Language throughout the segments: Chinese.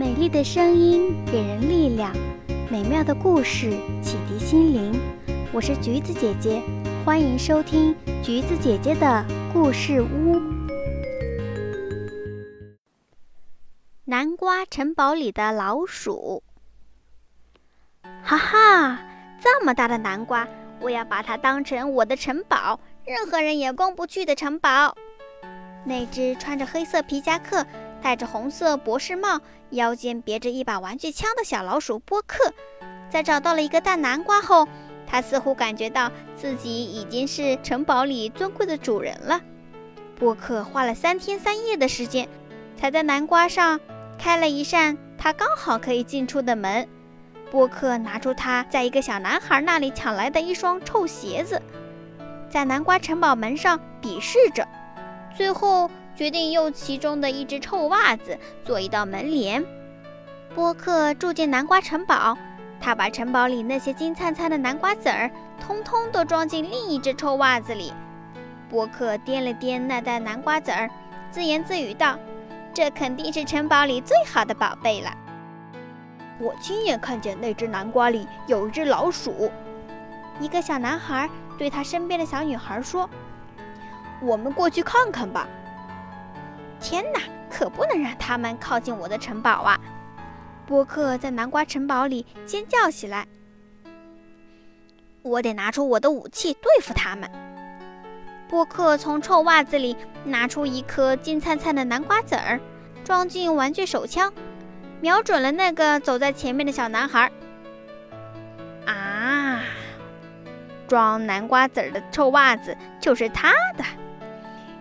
美丽的声音给人力量，美妙的故事启迪心灵。我是橘子姐姐，欢迎收听橘子姐姐的故事屋。南瓜城堡里的老鼠，哈哈，这么大的南瓜，我要把它当成我的城堡，任何人也攻不去的城堡。那只穿着黑色皮夹克。戴着红色博士帽，腰间别着一把玩具枪的小老鼠波克，在找到了一个大南瓜后，他似乎感觉到自己已经是城堡里尊贵的主人了。波克花了三天三夜的时间，才在南瓜上开了一扇他刚好可以进出的门。波克拿出他在一个小男孩那里抢来的一双臭鞋子，在南瓜城堡门上比试着，最后。决定用其中的一只臭袜子做一道门帘。波克住进南瓜城堡，他把城堡里那些金灿灿的南瓜籽儿，通通都装进另一只臭袜子里。波克掂了掂那袋南瓜籽儿，自言自语道：“这肯定是城堡里最好的宝贝了。”我亲眼看见那只南瓜里有一只老鼠。一个小男孩对他身边的小女孩说：“我们过去看看吧。”天哪，可不能让他们靠近我的城堡啊！波克在南瓜城堡里尖叫起来。我得拿出我的武器对付他们。波克从臭袜子里拿出一颗金灿灿的南瓜籽儿，装进玩具手枪，瞄准了那个走在前面的小男孩。啊！装南瓜籽儿的臭袜子就是他的。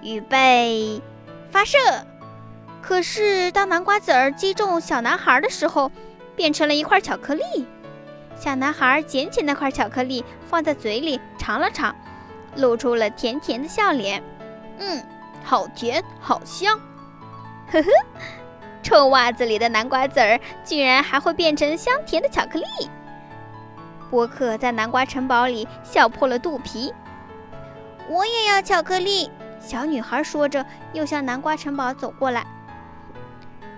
预备。发射！可是当南瓜籽儿击中小男孩的时候，变成了一块巧克力。小男孩捡起那块巧克力，放在嘴里尝了尝，露出了甜甜的笑脸。嗯，好甜，好香。呵呵，臭袜子里的南瓜籽儿居然还会变成香甜的巧克力。波克在南瓜城堡里笑破了肚皮。我也要巧克力。小女孩说着，又向南瓜城堡走过来。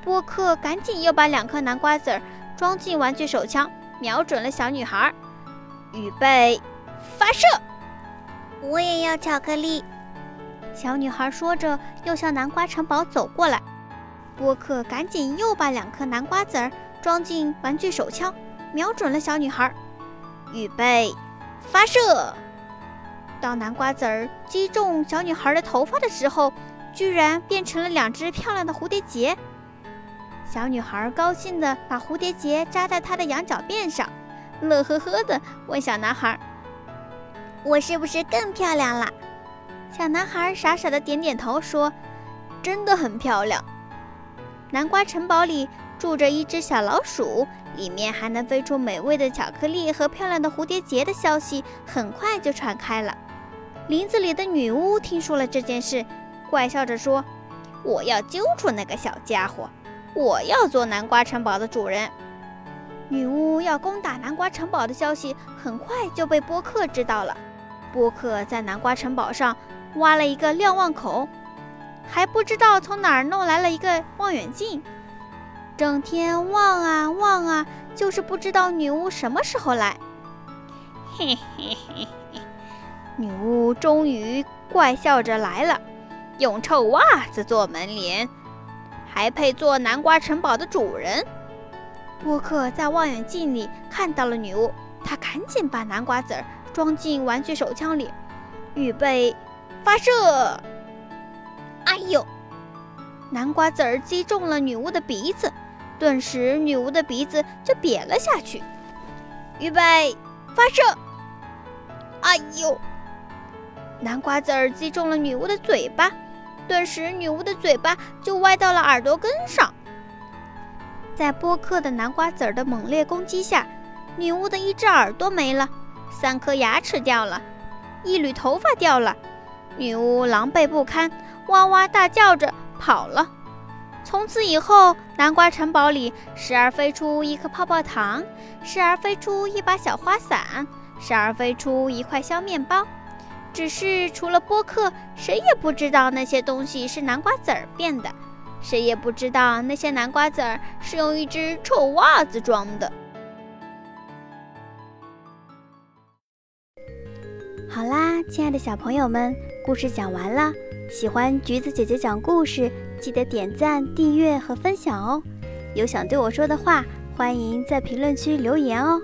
波克赶紧又把两颗南瓜籽儿装进玩具手枪，瞄准了小女孩。预备，发射！我也要巧克力。小女孩说着，又向南瓜城堡走过来。波克赶紧又把两颗南瓜籽儿装进玩具手枪，瞄准了小女孩。预备，发射！当南瓜籽儿击中小女孩的头发的时候，居然变成了两只漂亮的蝴蝶结。小女孩高兴地把蝴蝶结扎在她的羊角辫上，乐呵呵地问小男孩：“我是不是更漂亮了？”小男孩傻傻地点点头，说：“真的很漂亮。”南瓜城堡里住着一只小老鼠，里面还能飞出美味的巧克力和漂亮的蝴蝶结的消息，很快就传开了。林子里的女巫听说了这件事，怪笑着说：“我要揪出那个小家伙，我要做南瓜城堡的主人。”女巫要攻打南瓜城堡的消息很快就被波克知道了。波克在南瓜城堡上挖了一个瞭望口，还不知道从哪儿弄来了一个望远镜，整天望啊望啊，就是不知道女巫什么时候来。嘿嘿嘿。女巫终于怪笑着来了，用臭袜子做门帘，还配做南瓜城堡的主人。波克在望远镜里看到了女巫，他赶紧把南瓜籽儿装进玩具手枪里，预备发射。哎呦！南瓜籽儿击中了女巫的鼻子，顿时女巫的鼻子就瘪了下去。预备发射！哎呦！南瓜籽儿击中了女巫的嘴巴，顿时女巫的嘴巴就歪到了耳朵根上。在波克的南瓜籽儿的猛烈攻击下，女巫的一只耳朵没了，三颗牙齿掉了，一缕头发掉了。女巫狼狈不堪，哇哇大叫着跑了。从此以后，南瓜城堡里时而飞出一颗泡泡糖，时而飞出一把小花伞，时而飞出一块小面包。只是除了波克，谁也不知道那些东西是南瓜籽儿变的。谁也不知道那些南瓜籽儿是用一只臭袜子装的。好啦，亲爱的小朋友们，故事讲完了。喜欢橘子姐姐讲故事，记得点赞、订阅和分享哦。有想对我说的话，欢迎在评论区留言哦。